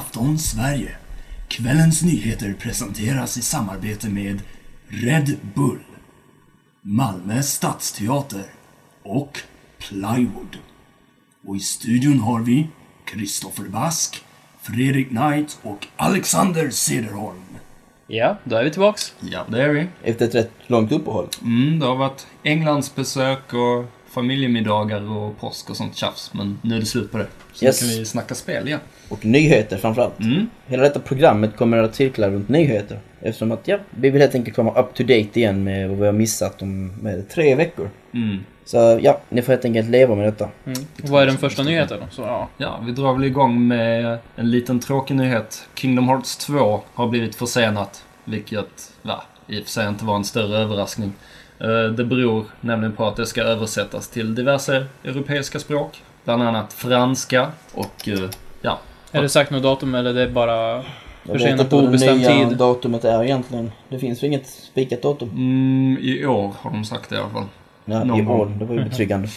afton Sverige. Kvällens nyheter presenteras i samarbete med Red Bull, Malmö Stadsteater och Plywood. Och i studion har vi Kristoffer Bask, Fredrik Knight och Alexander Cederholm. Ja, då är vi tillbaks. Ja, det är vi. Efter ett rätt långt uppehåll. Mm, det har varit Englandsbesök och familjemiddagar och påsk och sånt tjafs. Men nu är det slut på det. Så Yes. nu kan vi snacka spel igen. Och nyheter framförallt. Mm. Hela detta programmet kommer att cirkla runt nyheter. Eftersom att, ja, vi vill helt enkelt komma up to date igen med vad vi har missat om med tre veckor. Mm. Så ja, ni får helt enkelt leva med detta. Mm. Och vad är den första nyheten då? Så, ja. Ja, vi drar väl igång med en liten tråkig nyhet. Kingdom Hearts 2 har blivit försenat. Vilket, va, i och för sig inte var en större överraskning. Eh, Det beror nämligen på att det ska översättas till diverse europeiska språk. Bland annat franska och, eh. Är det sagt något datum eller det är bara försenat på det obestämd nya tid? datumet är egentligen. Det finns ju inget spikat datum. Mm, I år har de sagt det i alla fall. Ja, Någon I år, gång. det var ju betryggande.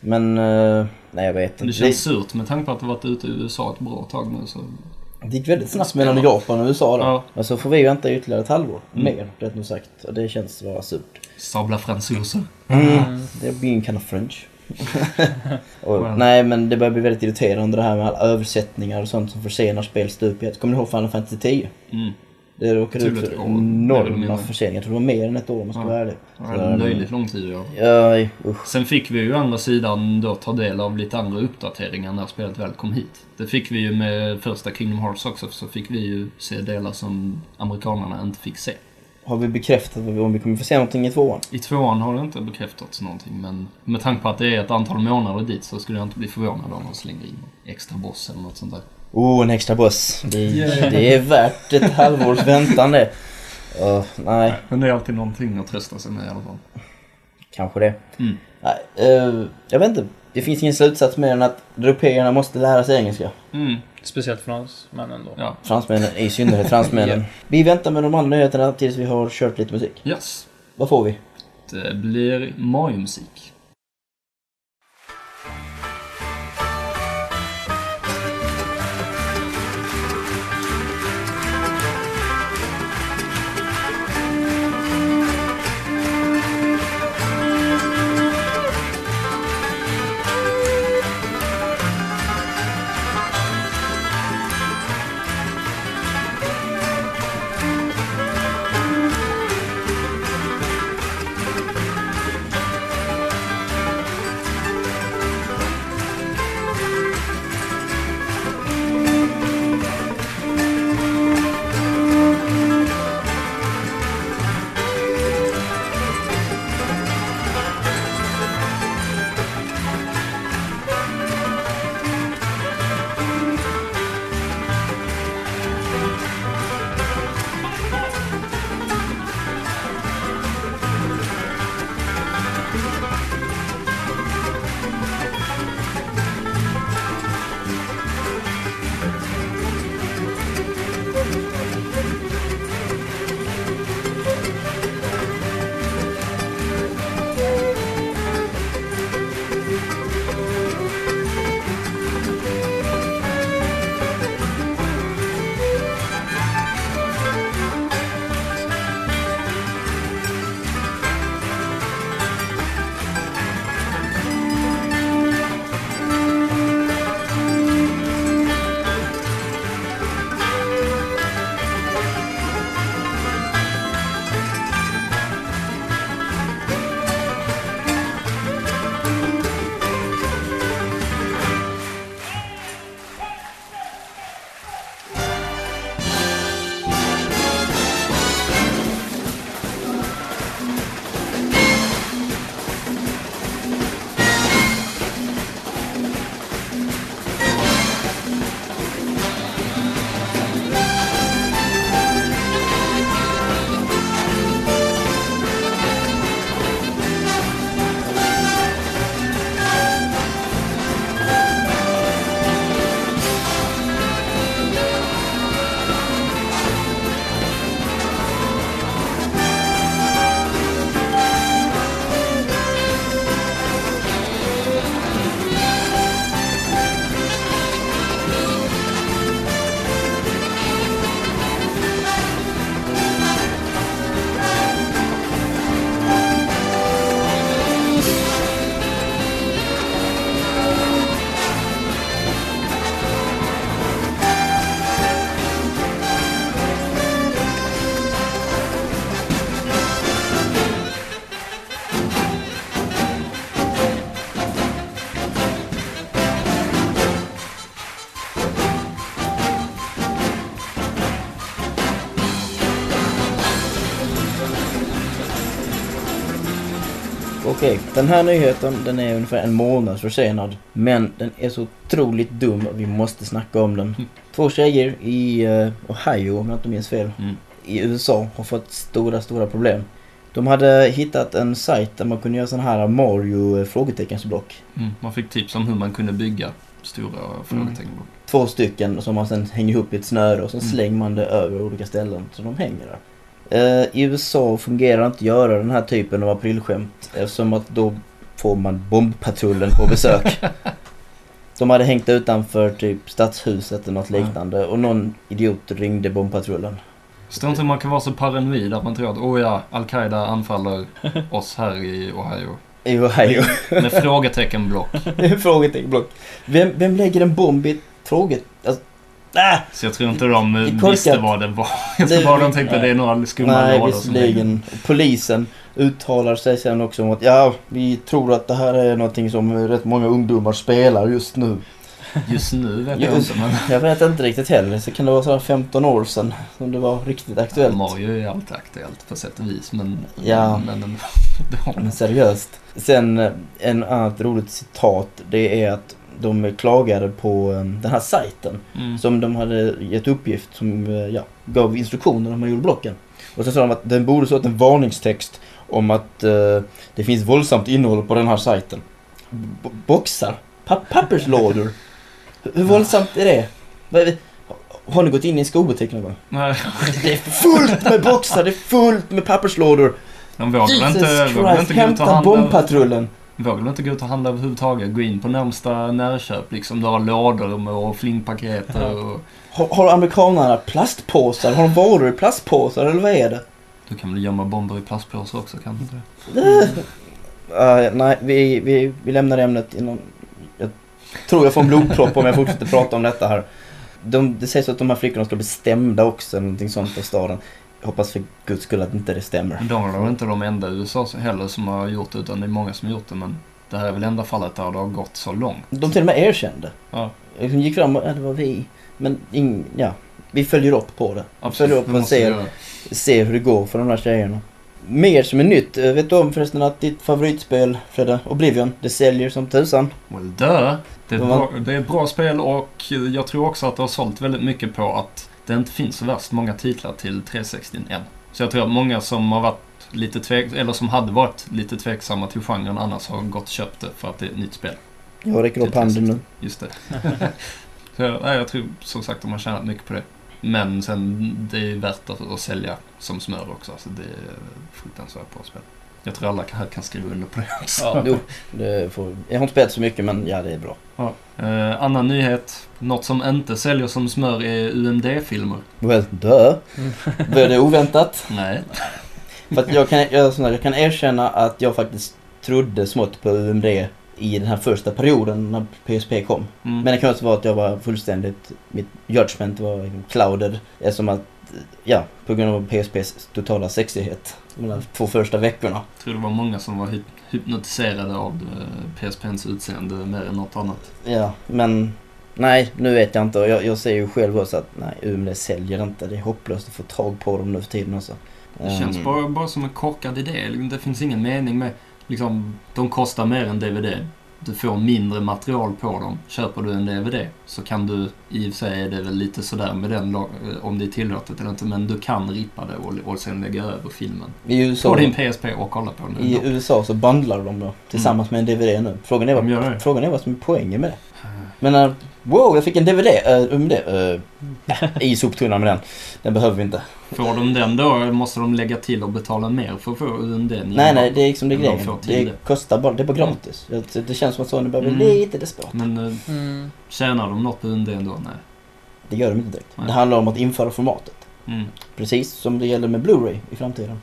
Men, eh, nej jag vet inte. Det känns surt med tanke på att det varit ute i USA ett bra tag nu så... Det, det gick väldigt snabbt mellan Japan och USA då. Ja. Men så får vi vänta ytterligare ett halvår. Mm. Mer, rätt nog sagt. Och det känns vara surt. Sabla fransoser. Mm. Det blir en kind of French. och. Nej men det börjar bli väldigt irriterande det här med alla översättningar och sånt som försenar spel stup i ett. Kommer ni ihåg Final Fantasy 10? Mm. Det råkade ut för enorma förseningar. Jag tror det var mer än ett år om man ska Ja. vara ärlig. En löjligt lång tid ja. Ja, usch. Sen fick vi ju å andra sidan då ta del av lite andra uppdateringar när spelet väl kom hit. Det fick vi ju med första Kingdom Hearts också, så fick vi ju se delar som amerikanerna inte fick se. Har vi bekräftat om vi kommer få se någonting i tvåan? I tvåan har det inte bekräftats någonting, men med tanke på att det är ett antal månader dit så skulle jag inte bli förvånad om de slänger in extra boss eller något sånt där. Oh, en extra boss. Det, Yeah. det är värt ett halvårs väntan det. Åh, nej, Men det är alltid någonting att trösta sig med i alla fall. Kanske det. Mm. Nej, eh, jag vet inte. Det finns ingen slutsats mer än att europeerna måste lära sig engelska. Mm. Speciellt fransmännen då. Ja. Fransmännen, i synnerhet fransmännen. Vi väntar med de andra nyheterna tills vi har kört lite musik. Yes. Vad får vi? Det blir Mario-musik. Okej, den här nyheten den är ungefär en månad försenad. Men den är så otroligt dum att vi måste snacka om den. Mm. Två tjejer i eh, Ohio, om jag inte minns fel, Mm. i USA har fått stora, stora problem. De hade hittat en sajt där man kunde göra sån här Mario eh, frågeteckensblock. Mm. Man fick tips om hur man kunde bygga stora frågetecken. Två stycken som man sen hänger ihop i ett snöre och så Mm. slänger man det över olika ställen så de hänger där. Eh, I USA fungerar inte att göra den här typen av aprilskämt eftersom att då får man bombpatrullen på besök. De hade hängt utanför typ stadshuset eller något liknande och någon idiot ringde bombpatrullen. Förstår inte hur man kan vara så paranoid att man tror att oh ja, Al-Qaida anfaller oss här i Ohio. I Ohio. Med frågeteckenblock. Frågeteckenblock. Vem, vem lägger en bomb i ett fråget... Alltså, ah! Så jag tror inte de eh, korkat. visste vad det var. Jag tror bara de tänkte nej. det är några skumma Nej, visserligen. Polisen uttalar sig sen också om att ja, vi tror att det här är någonting som rätt många ungdomar spelar just nu. Just nu vet jag inte men Jag vet inte riktigt heller, så kan det vara sådär 15 år sedan som det var riktigt aktuellt. Mario är ju alltid aktuellt på sätt och vis men... Ja. Men, men, Men seriöst. Sen eh, en annat roligt citat, det är att de klagade på eh, den här sajten mm. som de hade gett uppgift som eh, ja, gav instruktioner när man gjorde blocken. Och så sa de att den borde stått en varningstext om att eh, det finns våldsamt innehåll på den här sajten. B- boxar? Pa- papperslådor? Hur, våldsamt är det? Har ni gått in i en skobutik någon gång? Nej, Det är fullt med boxar, det är fullt med papperslådor. de vågar Jesus inte, Christ, inte hämta bombpatrullen. Vågar väl inte gå ut och handla överhuvudtaget. Gå in på närmsta närköp liksom. Du har lådor med och flingpaket och... Har, har amerikanerna plastpåsar? Har de varor i plastpåsar eller vad är det? Du kan väl gömma bomber i plastpåsar också kan du inte det? Uh, nej, vi, vi, vi lämnar ämnet inom... Jag tror jag får en blodpropp om jag fortsätter prata om detta här. De, det sägs att de här flickorna ska bli stämda också, någonting sånt av staden. Hoppas för guds skull att inte det stämmer. De är inte de enda i USA heller som har gjort det, utan det är många som har gjort det. Men det här är väl enda fallet där det har gått så långt. De till och med erkände. Ja. De gick fram och, ja det var vi. Men ing, ja, vi följer upp på det. Vi följer upp och ser, ser hur det går för de här tjejerna. Mer som är nytt. Vet du om förresten att ditt favoritspel, Fredde, Oblivion, det säljer som tusan? Well. Det är, bra, det är ett bra spel och jag tror också att det har sålt väldigt mycket på att det inte finns så värst många titlar till 360 än. Så jag tror att många som har varit lite tvek, eller som hade varit lite tveksamma till genren annars har gått och köpt det för att det är ett nytt spel. Jag räcker upp handen nu. Just det. så jag, nej, jag tror som sagt de har tjänat mycket på det. Men sen, det är värt att, att sälja som smör också. Alltså det är fruktansvärt bra spel. Jag tror alla här kan skriva under på det också. Ja. Jo, det får, jag har inte spelat så mycket men ja, det är bra. Eh, annan nyhet. Något som inte säljer som smör är UMD-filmer. Well, dö. Var det oväntat? Nej. För att jag kan, jag, jag kan erkänna att jag faktiskt trodde smått på UMD i den här första perioden när PSP kom. Mm. Men det kan också vara att jag var fullständigt, mitt judgment var clouded. Eftersom att, ja, på grund av PSPs totala sexighet. De där två första veckorna. Jag tror det var många som var hy- hypnotiserade av eh, PSPns utseende mer än något annat. Ja, men nej, nu vet jag inte. Jag, jag säger ju själv också att nej, UMD säljer inte. Det är hopplöst att få tag på dem nu för tiden också. Det känns Ehm, bara, bara som en korkad idé. Det finns ingen mening med... Liksom, de kostar mer än DVD. Du får mindre material på dem. Köper du en DVD så kan du, i och för sig är det väl lite sådär med den lag- om det är tillåtet eller inte, men du kan rippa det och, och sen lägga över filmen. I USA, På din PSP och kolla på den. I USA så bundlar de då tillsammans med en DVD nu. Frågan är, vad, frågan är vad som är poängen med det. Men uh, wow, jag fick en DVD. Uh, um det. Uh, I soptunnan med den. Den behöver vi inte. Får de den då måste de lägga till och betala mer för att få den. Nej, nej, det är liksom det grejen. Det det. kostar bara, det är bara gratis. Det, det känns som att Sony behöver Mm. lite desperat. Men eh, Mm. tjänar de något på UND ändå? Nej. Det gör de inte direkt. Nej. Det handlar om att införa formatet. Mm. Precis som det gäller med Blu-ray i framtiden.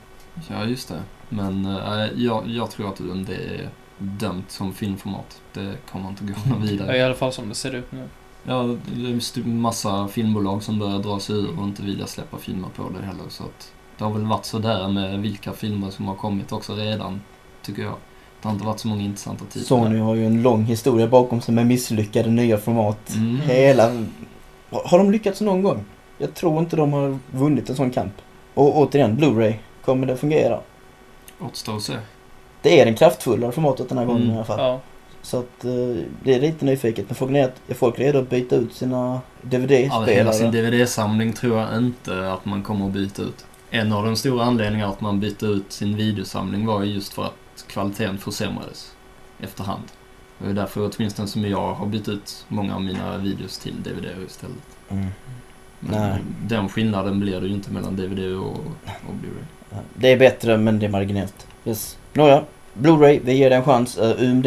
Ja, just det. Men äh, jag, jag tror att UND är dömt som filmformat. Det kommer inte gå någon Ja, vidare. I alla fall som det ser ut nu. Ja, det är st- massa filmbolag som börjar dra sig ur och inte vilja släppa filmer på det heller. Så att det har väl varit sådär med vilka filmer som har kommit också redan, tycker jag. Det har inte varit så många intressanta titlar. Sony har ju en lång historia bakom sig med misslyckade nya format. Mm. Hela... Har har de lyckats någon gång? Jag tror inte de har vunnit en sån kamp. Och återigen, Blu-ray. Kommer det fungera? Återstår att se. Det är den kraftfullare formatet den här gången Mm. i alla fall. Ja. Så att eh, det är lite nyfiket. Men frågan är att är folk redo att byta ut sina Ja, DVD-spelare? hela sin DVD-samling tror jag inte att man kommer att byta ut. En av de stora anledningarna att man bytte ut sin videosamling var ju just för att kvaliteten försämrades efterhand. Det är därför åtminstone som jag har bytt ut många av mina videos till DVD istället. Mm. Men Nej. den skillnaden blir det ju inte mellan DVD och, och Blu-ray. Ja, Det är bättre men det är marginellt. Yes. Nåja, Blu-ray, vi ger det en chans. Uh, UMD,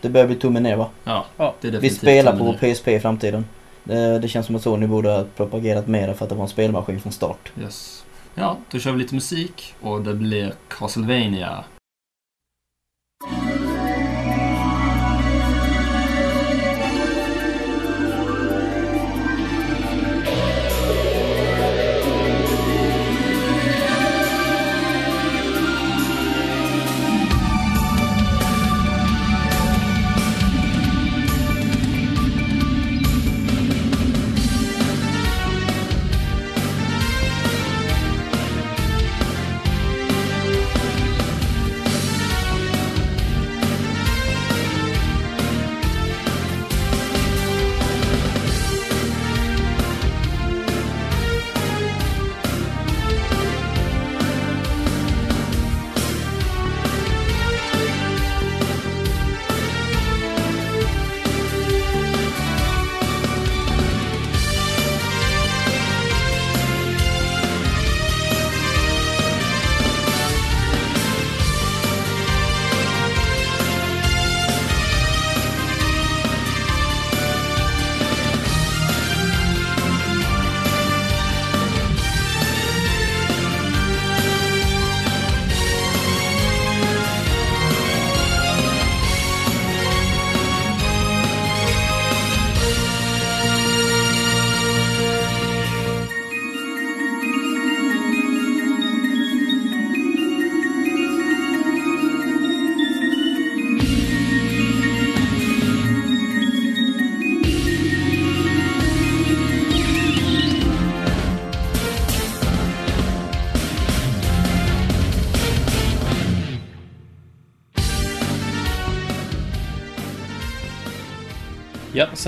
det börjar bli tummen ner va? Ja, Ja. det är Vi definitivt spelar tummen på. PSP i framtiden. Det, det känns som att Sony borde ha propagerat mer för att det var en spelmaskin från start. Yes. Ja, då kör vi lite musik och det blir Castlevania.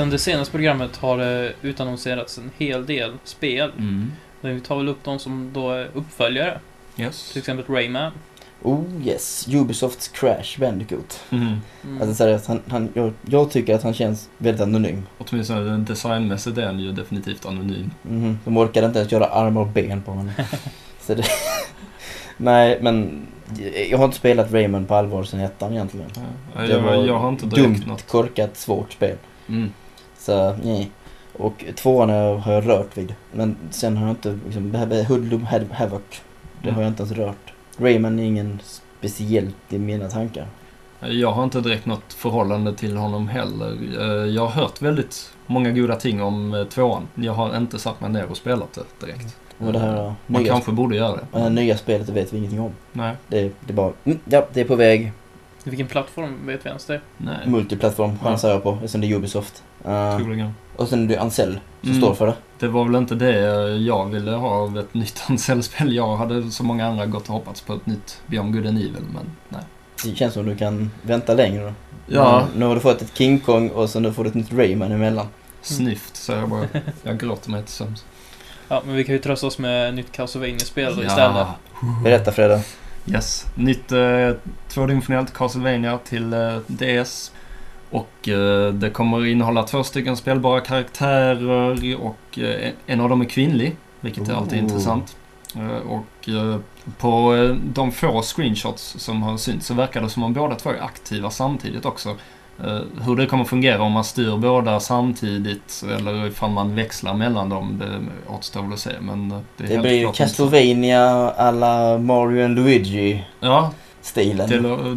Sen det senaste programmet har det utannonserats en hel del spel. Mm. Men vi tar väl upp de som då är uppföljare. Yes. Till exempel Rayman. Oh yes, Ubisofts Crash Bandicoot. Mm. Mm. Alltså seriöst, han, han, jag, jag tycker att han känns väldigt anonym. Åtminstone designmässigt är den ju definitivt anonym. Mhm, De orkade inte ens göra armar och ben på honom. Så det... Nej, men jag har inte spelat Rayman på allvar sen ettan egentligen. Ja, Det jag, var jag har inte dumt, något. korkat, svårt spel. Mm. Så, nej. Och tvåan har jag rört vid. Men sen har jag inte, liksom, här Hoodlum Hav- Havoc, det Mm. har jag inte ens rört. Rayman är ingen speciellt i mina tankar. Jag har inte direkt något förhållande till honom heller. Eh, Jag har hört väldigt många goda ting om eh, tvåan. Jag har inte satt mig ner och spelat det direkt. Och det här Man nya, kanske borde göra det här det. nya spelet det vet vi ingenting om. Nej. Det, det är bara, mm, ja, det är på väg. Vilken plattform vet vi ens det? Nej. Multiplattform chansar jag på, eftersom det är Ubisoft. Uh, Troligen. och sen är det Ancell som Mm. står för det. Det var väl inte det jag ville ha av ett nytt Ancell-spel. Jag hade så många andra gått och hoppats på ett nytt Beyond Good and Evil, men nej. Det känns som du kan vänta längre då. Ja, Nu har du fått ett King Kong och sen nu får du ett nytt Rayman emellan. snyft säger jag bara. Jag gråter mig till sömns. Ja, men vi kan ju trösta oss med nytt Castlevania-spel då istället. Berätta Freda. Yes. Nytt eh, tvådimensionellt Castlevania till eh, DS. Och eh, det kommer innehålla två stycken spelbara karaktärer och eh, en av dem är kvinnlig. Vilket är alltid Oh. intressant. Eh, och på de få screenshots som har synts så verkar det som om båda två är aktiva samtidigt också. Hur det kommer fungera om man styr båda samtidigt eller ifall man växlar mellan dem, det återstår väl att se. Men det är Det blir klart Castlevania alla Mario and Luigi Ja, stilen.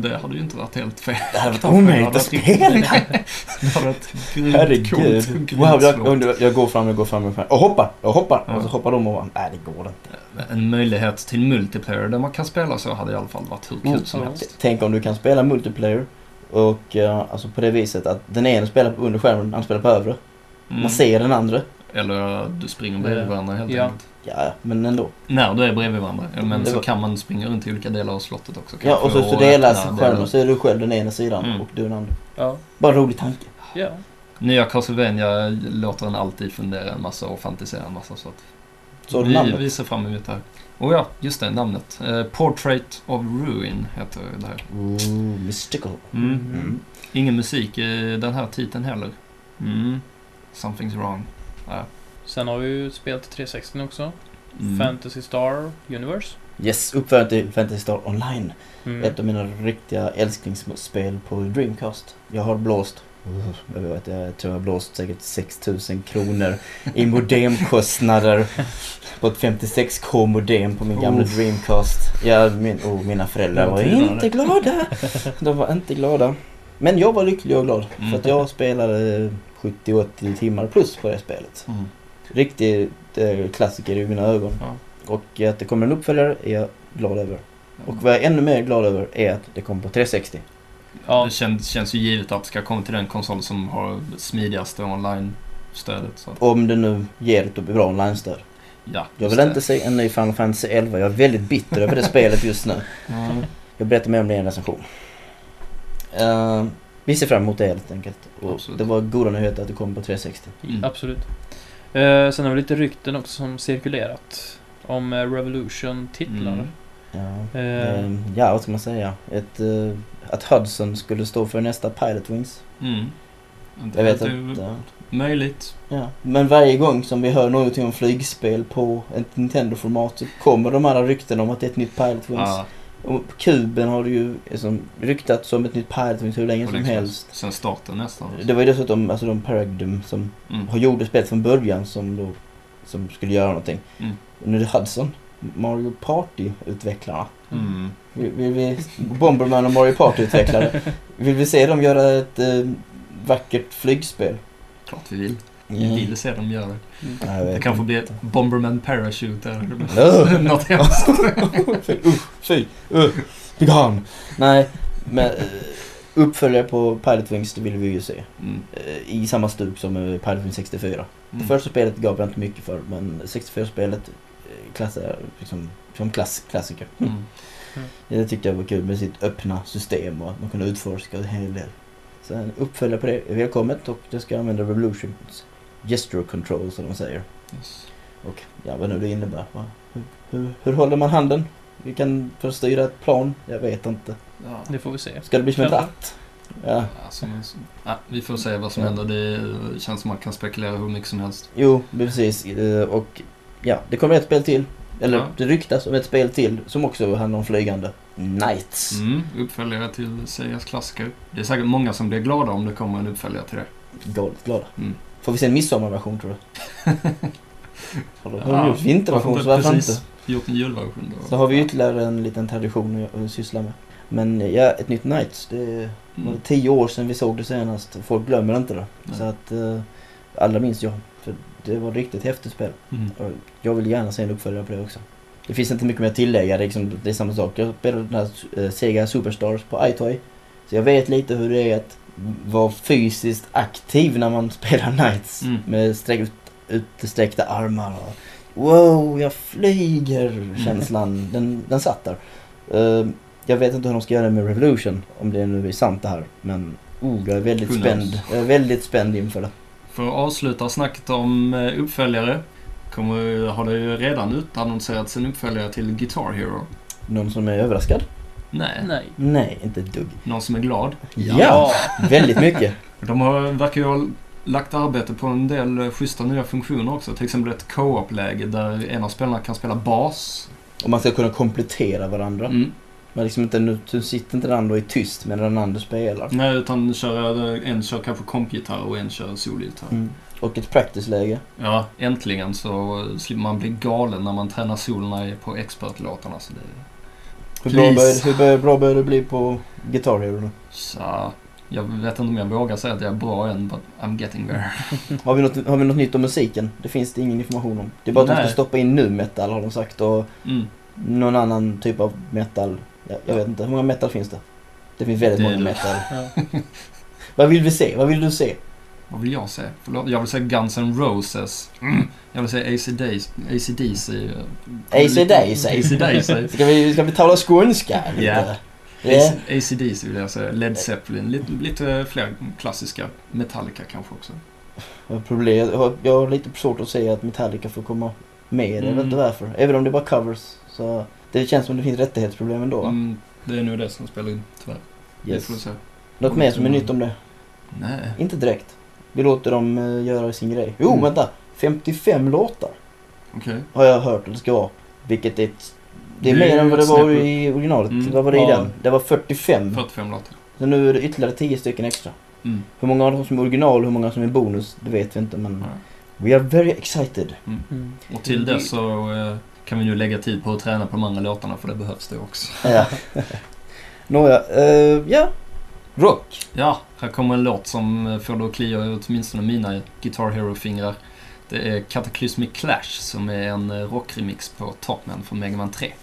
det, det hade ju inte varit helt fel. Det hade varit omöjligt att spela. Det hade varit grymt Herregud. coolt, Wow, jag, jag, går fram, jag går fram, jag går fram. Och hoppar, jag hoppar. Ja. Och så hoppar de och nej det går inte. En möjlighet till multiplayer där man kan spela så hade i alla fall varit hur kul Mm. som helst. Tänk om du kan spela multiplayer och eh, alltså på det viset att den ena spelar under skärmen, den andra spelar på övre. Mm. Man ser den andra. Eller du springer bredvid varandra helt Ja. enkelt. Ja, men ändå. När du är bredvid varandra. Men Det så var- kan man springa runt i olika delar av slottet också. Ja, och så, så delas skärmen så är du själv den ena sidan Mm. och du den andra. Ja. Bara en rolig tanke. Ja. Nya Castlevania låter en alltid fundera en massa och fantisera en massa. Så att Så vi, namnet. vi ser fram emot det här. Och ja, just det, namnet. Eh, Portrait of Ruin heter det här. Ooh, mystical. Mm. Mm. Ingen musik i den här titeln heller. Mm. Something's wrong. Ja. Sen har vi ju spel till 360 också. Mm. Fantasy Star Universe. Yes, uppföljaren till Fantasy Star Online. Mm. Ett av mina riktiga älsklingsspel på Dreamcast. Jag har blåst, jag vet jag tror jag har blåst säkert 6000 kronor i modemkostnader på ett 56k modem på min gamla. Dreamcast. Ja, min, oh, mina föräldrar var inte glada. De var inte glada. Men jag var lycklig och glad Mm. för att jag spelade 70-80 timmar plus på det spelet. Mm. Riktig eh, klassiker i mina ögon. Ja. Och att det kommer en uppföljare är jag glad över. Och vad jag är ännu mer glad över är att det kommer på 360. Ja, Det känns, känns ju givet att det ska komma till den konsol som har smidigaste online-stödet. Om det nu ger ett bra online-stöd. Ja, Jag vill det. inte se en ny Final Fantasy 11. Jag är väldigt bitter över det spelet just nu. Mm. Jag berättar mer om det i en recension. Uh, vi ser fram emot det helt enkelt. Och Absolut. det var goda nyheter att det kommer på 360. Mm. absolut. Eh, sen har vi lite rykten också som cirkulerat. Om eh, Revolution-titlar. Mm. Ja, Eh, eh, ja vad ska man säga? Ett, eh, att Hudson skulle stå för nästa Pilot Wings. Mm. Jag vet är inte. Möjligt. Ja. Men varje gång som vi hör någonting om flygspel på ett Nintendo-format så kommer de här rykten om att det är ett nytt Pilot Wings. Ja, Och på kuben har det ju liksom ryktats som ett nytt Wings hur länge och som helst. Sen starten nästan. Det var ju dessutom alltså de Paradigm som Mm. har gjort spelet från början som då som skulle göra någonting. Mm. Nu är det Hudson, Mario Party-utvecklarna. Mm. Vill, vill vi, Bomberman och Mario Party-utvecklare. Vill vi se dem göra ett eh, vackert flygspel? Klart vi vill. Mm. vill se dem göra det. mm. Nej, jag Det kanske blir ett Bomberman Parachute eller något hemskt. fy, usch, fy, uh, begone. Nej, men eh, uppföljare på Pilot Wings det vill vi ju se. Mm. Eh, I samma stuk som eh, Pilot Wings 64. Det Mm. första spelet gav jag inte mycket för, men 64-spelet eh, klassar liksom som klass, klassiker. Mm. Det tyckte jag var kul med sitt öppna system och att man kunde utforska en hel del. Så en uppföljare på det är välkommet och det ska använda Revolutions gesture control som de säger. Yes. Och ja, vad nu det innebär. Hur, hur, hur håller man handen? Vi kan förstyra ett plan? Jag vet inte. Ja. Det får vi se. Ska det bli som en ratt? Ja. Alltså, men, ja, vi får se vad som Ja. händer. Det känns som man kan spekulera hur mycket som helst. Jo, precis. Eh, Och ja, det kommer ett spel till. Eller Ja. det ryktas om ett spel till som också handlar om flygande. Knights. Mm, uppföljare till Segas klassiker. Det är säkert många som blir glada om det kommer en uppföljare till det. Galet glada. Mm. Får vi se en midsommarversion tror du? Har de- Ja, gjort vinterversion så varför inte? Gjort en julversion då. Så har vi ytterligare en liten tradition att- syssla med. Men eh, ja, ett nytt Knights. Det var Mm. tio år sedan vi såg det senast. Folk glömmer inte det. Nej. Så att eh, alla minns jag. För det var ett riktigt häftigt spel. Mm. Och jag vill gärna se en uppföljare på det också. Det finns inte mycket mer att tillägga. Det är, liksom, det är samma sak. Jag spelade den här eh, Sega Superstars på iToy. Så jag vet lite hur det är att vara fysiskt aktiv när man spelar Knights. Mm. Med sträck, ut, utsträckta armar och Wow, jag flyger! Känslan, den, den satt där. Eh, jag vet inte hur de ska göra med Revolution, om det nu är sant det här. Men oh, jag är väldigt Who spänd. knows? Jag är väldigt spänd inför det. För att avsluta snacket om eh, uppföljare. Kommer, har det ju redan utannonserats en uppföljare till Guitar Hero. Någon som är överraskad? Nej. Nej. Nej, inte ett dugg. Någon som är glad. Ja, väldigt mycket. De har, verkar ju ha lagt arbete på en del eh, schyssta nya funktioner också. Till exempel ett co-op-läge där en av spelarna kan spela bas. Och man ska kunna komplettera varandra. Mm. Man liksom inte, nu nu sitter inte den andra och är tyst medan den andra spelar. Nej, utan kör, en kör kanske kompgitarr och en kör solgitarr. Mm. Och ett practice-läge. Ja, äntligen så slipper man bli galen när man tränar solerna på expert-låtarna. Så det, Hur bra, börjar, hur bra börjar det bli på Guitar Hero nu? så, jag vet inte om jag vågar säga att jag är bra än, but I'm getting there. Har vi, något, har vi något nytt om musiken? Det finns det ingen information om. Det är bara att de Nej. ska stoppa in nu metal har de sagt och Mm. någon annan typ av metal. Jag, jag vet inte, hur många metal finns det? Det finns väldigt Det många metal. Vad vill vi se? Vad vill du se? Vad vill jag säga? Förlåt, jag vill säga Guns N' Roses. Mm. Jag vill säga AC/DC. AC/DC. AC/DC. AC/DC. Ska vi, ska vi tala skånska? Ja. AC/DC vill jag säga. Led Zeppelin. Lite, lite fler klassiska. Metallica kanske också. Problem, jag, har, lite svårt att säga att Metallica får komma med. Jag vet Mm. inte varför. Även om det är bara covers. Så det känns som det finns rättighetsproblem ändå. Mm, det är nog det som spelar in, tyvärr. Det Yes. får vi se. Något mer som är nytt om det? Nej. Inte direkt. Vi låter dem eh, göra sin grej. Jo, Mm. vänta. 55 låtar Okej. har jag hört att det ska vara. Vilket är ett, Det är Det är mer än vad det var i originalet. Mm. Vad var det i Ja. den? Det var 45. 45 låtar. Så nu är det ytterligare 10 stycken extra. Mm. Hur många av dem som är original och hur många som är bonus, det vet vi inte men... Ja. We are very excited. Mm. Och till det så eh, kan vi nu lägga tid på att träna på de andra låtarna för det behövs det också. Ja. Nåja, eh, ja. Rock. Ja, här kommer en låt som eh, får det att klia i åtminstone mina Guitar Hero-fingrar. Det är Cataclysmic Clash som är en eh, rockremix på Topman från Megaman 3.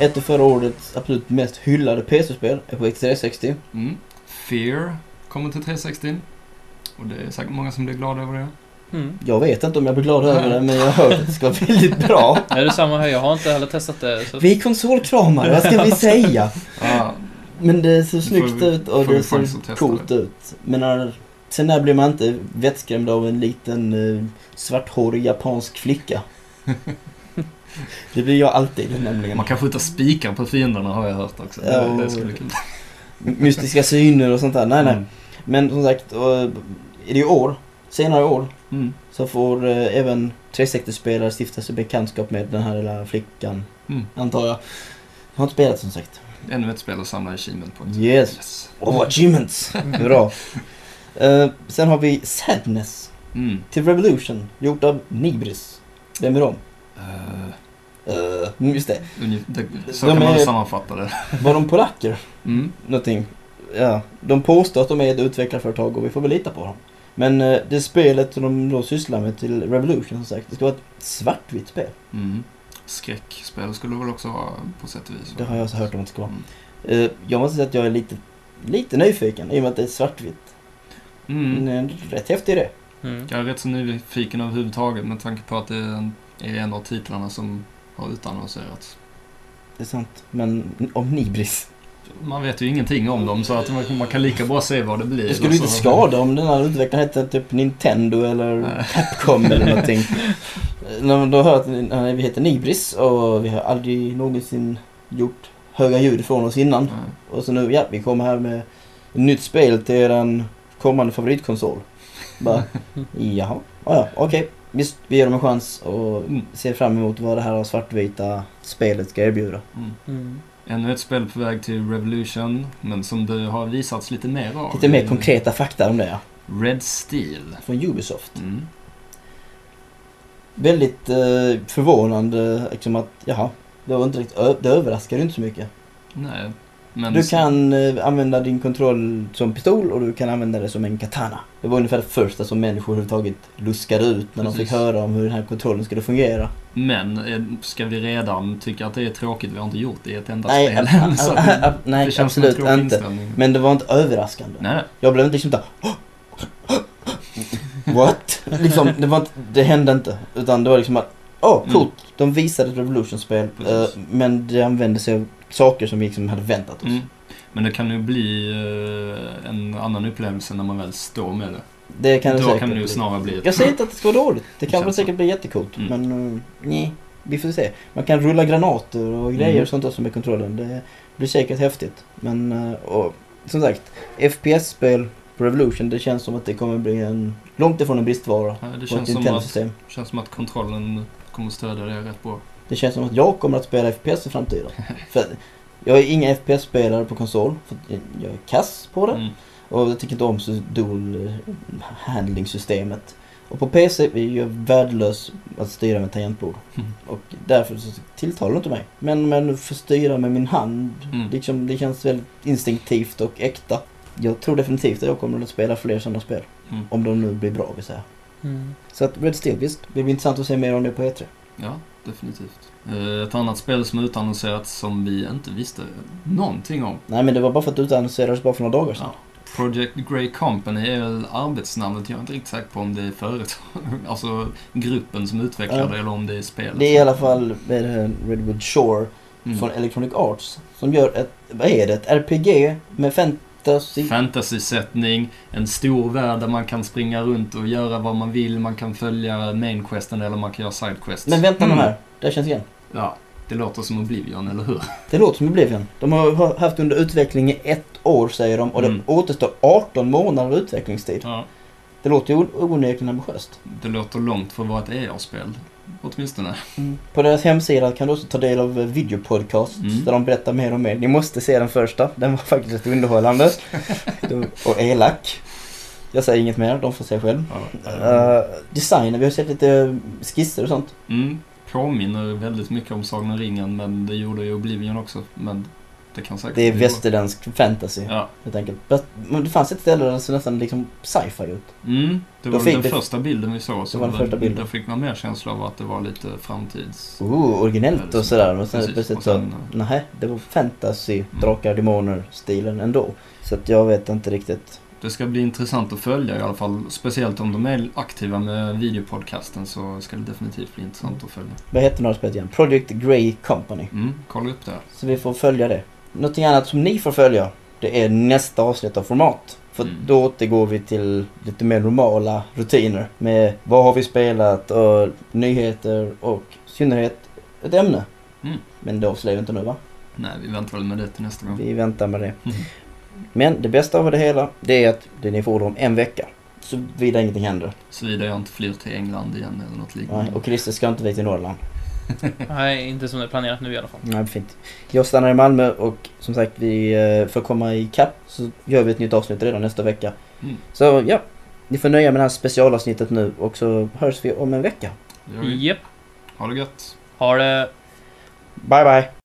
Ett av förra årets absolut mest hyllade PC-spel är på X360. Mm. Fear kommer till 360. Och det är säkert många som blir glada över det. Mm. Jag vet inte om jag blir glad över det, men jag har hört att det ska vara väldigt bra. Är det samma här? Jag har inte heller testat det. Så... Vi är konsolkramare, vad ska vi säga? Ja, Men det ser snyggt vi- ut och det ser coolt det. ut. Men när, sen när blir man inte vettskrämd av en liten eh, svarthårig japansk flicka. det blir jag alltid nämligen. man kan skjuta spikar på fienderna har jag hört också. Ja, det, det skulle bli kul. Mystiska syner och sånt där. Nej, nej. Mm. Men som sagt, är det år, senare år, Mm. så får eh, även 360-spelare stifta sig bekantskap med den här lilla flickan, Mm. antar jag. Jag har inte spelat som sagt. Ännu ett spel att samla achievement på. Yes. Yes. Oh, achievements! Bra. Eh, sen har vi Sadness Mm. till Revolution, gjort av Nibris. Vem är de? Uh, Uh, just det. så De kan man är- sammanfatta det. Var de polacker? Mm. Någonting. Ja, de påstår att de är ett utvecklarföretag och vi får väl lita på dem. Men eh, det spelet som de då sysslar med till Revolution som sagt, det ska vara ett svartvitt spel. Mm. Skräckspel skulle det väl också vara på sätt och vis. Det har jag också hört om att det ska vara. Mm. Jag måste säga att jag är lite, lite nyfiken i och med att det är svartvitt. Mm. Mm. Rätt häftig idé. Mm. Jag är rätt så nyfiken överhuvudtaget med tanke på att det är en, är en av titlarna som har utannonserats. Det är sant. Men om Nibris. Man vet ju ingenting om dem så att man, man kan lika bra se vad det blir. Det skulle ju inte skada om den här utvecklaren hette typ Nintendo eller. Capcom eller någonting. När man då hör att vi heter Nibris och vi har aldrig någonsin gjort höga ljud ifrån oss innan. Nej. Och så nu, ja, vi kommer här med ett nytt spel till eran kommande favoritkonsol. Bara, jaha, ah, ja, okej. Visst, vi ger dem en chans och Mm. ser fram emot vad det här svartvita spelet ska erbjuda. Mm. Mm. Ännu ett spel på väg till Revolution, men som det har visats lite mer av. Lite mer konkreta fakta om det, ja. Red Steel. Från Ubisoft. Mm. Väldigt eh, förvånande liksom att, jaha, det, var inte riktigt, det överraskar ju inte så mycket. Nej, men... Du kan eh, använda din kontroll som pistol och du kan använda det som en katana. Det var ungefär det första som människor överhuvudtaget luskade ut när de fick Precis. höra om hur den här kontrollen skulle fungera. Men eh, ska vi redan tycka att det är tråkigt? Vi har inte gjort det i ett enda Nej, spel än. nej absolut inte. Men det var inte överraskande. Nej, Jag blev inte liksom där. What? liksom, det, var inte, det hände inte. Utan det var liksom att, åh, oh, coolt. De visade ett Revolution-spel. Precis. eh, men det använde sig av saker som vi liksom hade väntat oss. Mm. Men det kan ju bli eh, en annan upplevelse när man väl står med det. Det kan det Då kan det ju bli. snarare bli ett... Jag säger inte att det ska vara dåligt. Det kan väl säkert bli jättecoolt. Mm. Men uh, nej, vi får se. Man kan rulla granater och grejer Mm. och sånt också med kontrollen. Det blir säkert häftigt. Men uh, och, som sagt, FPS-spel på Revolution, det känns som att det kommer bli en långt ifrån en bristvara Ja, det på ett känns som, att, känns som att kontrollen kommer stödja det rätt bra. Det känns som att jag kommer att spela FPS i framtiden. för jag är ingen FPS-spelare på konsol. För jag är kass på det. Mm. Och jag tycker inte om dual eh, handling-systemet. Och på PC är jag värdelös att styra med tangentbord. Mm. Och därför så tilltalar det inte mig. Men, men få styra med min hand, Mm. liksom, det känns väldigt instinktivt och äkta. Jag tror definitivt att jag kommer att spela fler sådana spel. Mm. Om de nu blir bra vill säga. Mm. Så att Red Steel, visst. Det blir intressant att se mer om det på E3. Ja, definitivt. Eh, Ett annat spel som utannonserats som vi inte visste någonting om. Nej men det var bara för att det utannonserades bara för några dagar sedan. Ja. Project Grey Company är väl arbetsnamnet. Jag är inte riktigt säker på om det är företag, alltså gruppen som utvecklar Ja. det eller om det är spelet. Det är i alla fall Redwood Shore Mm. från Electronic Arts. Som gör ett, vad är det, ett RPG med fantasy. Fantasysättning, en stor värld där man kan springa runt och göra vad man vill. Man kan följa main questen eller man kan göra side quests. Men vänta nu Mm. här, det känns igen. Ja, det låter som Oblivion, eller hur? Det låter som Oblivion. De har ha- haft under utveckling i ett år säger de och Mm. det återstår 18 månader utvecklingstid. Ja. Det låter ju onekligen ambitiöst. Det låter långt för att vara ett EA-spel. Åtminstone. På deras hemsida kan du också ta del av videopodcasts Mm. där de berättar mer och mer. Ni måste se den första, den var faktiskt rätt underhållande. och elak. Jag säger inget mer, de får se själv. Ja. Uh, designen, vi har sett lite skisser och sånt. Mm. Påminner väldigt mycket om Sagan om ringen, men det gjorde ju Oblivion också. Men Det kan säkert Det är västerländsk fantasy Ja. helt enkelt. Men det fanns ett ställe där det såg nästan liksom sci-fi ut. Mm, det var den det- första bilden vi såg. Så var den första bilden. Där fick man mer känsla av att det var lite framtids... Oh, originellt och sådär. Och sen Precis, och så, sen, eh, nej, det var fantasy, drakar, demoner stilen ändå. Så att jag vet inte riktigt. Det ska bli intressant att följa i alla fall. Speciellt om de är aktiva med videopodcasten så ska det definitivt bli intressant att följa. Vad heter några spelet igen? Project Grey Company. Mm, kolla upp det. Så vi får följa det. Någonting annat som ni får följa, det är nästa avsnitt av Format. För Mm. då återgår vi till lite mer normala rutiner med vad har vi spelat och nyheter och i synnerhet ett ämne. Mm. Men det avslöjar vi inte nu va? Nej, vi väntar väl med det till nästa gång. Vi väntar med det. Mm. Men det bästa av det hela, det är att det ni får om en vecka. Såvida ingenting händer. Såvida jag inte flyr till England igen eller något liknande. Nej, och Christer ska inte vi till Norrland. Nej, inte som det är planerat nu i alla fall. Nej, fint. Jag stannar i Malmö och som sagt, vi, eh, för att komma i kapp så gör vi ett nytt avsnitt redan nästa vecka. Mm. Så ja, ni får nöja med det här specialavsnittet nu och så hörs vi om en vecka. Japp. Ha det gött. Har det... Bye bye!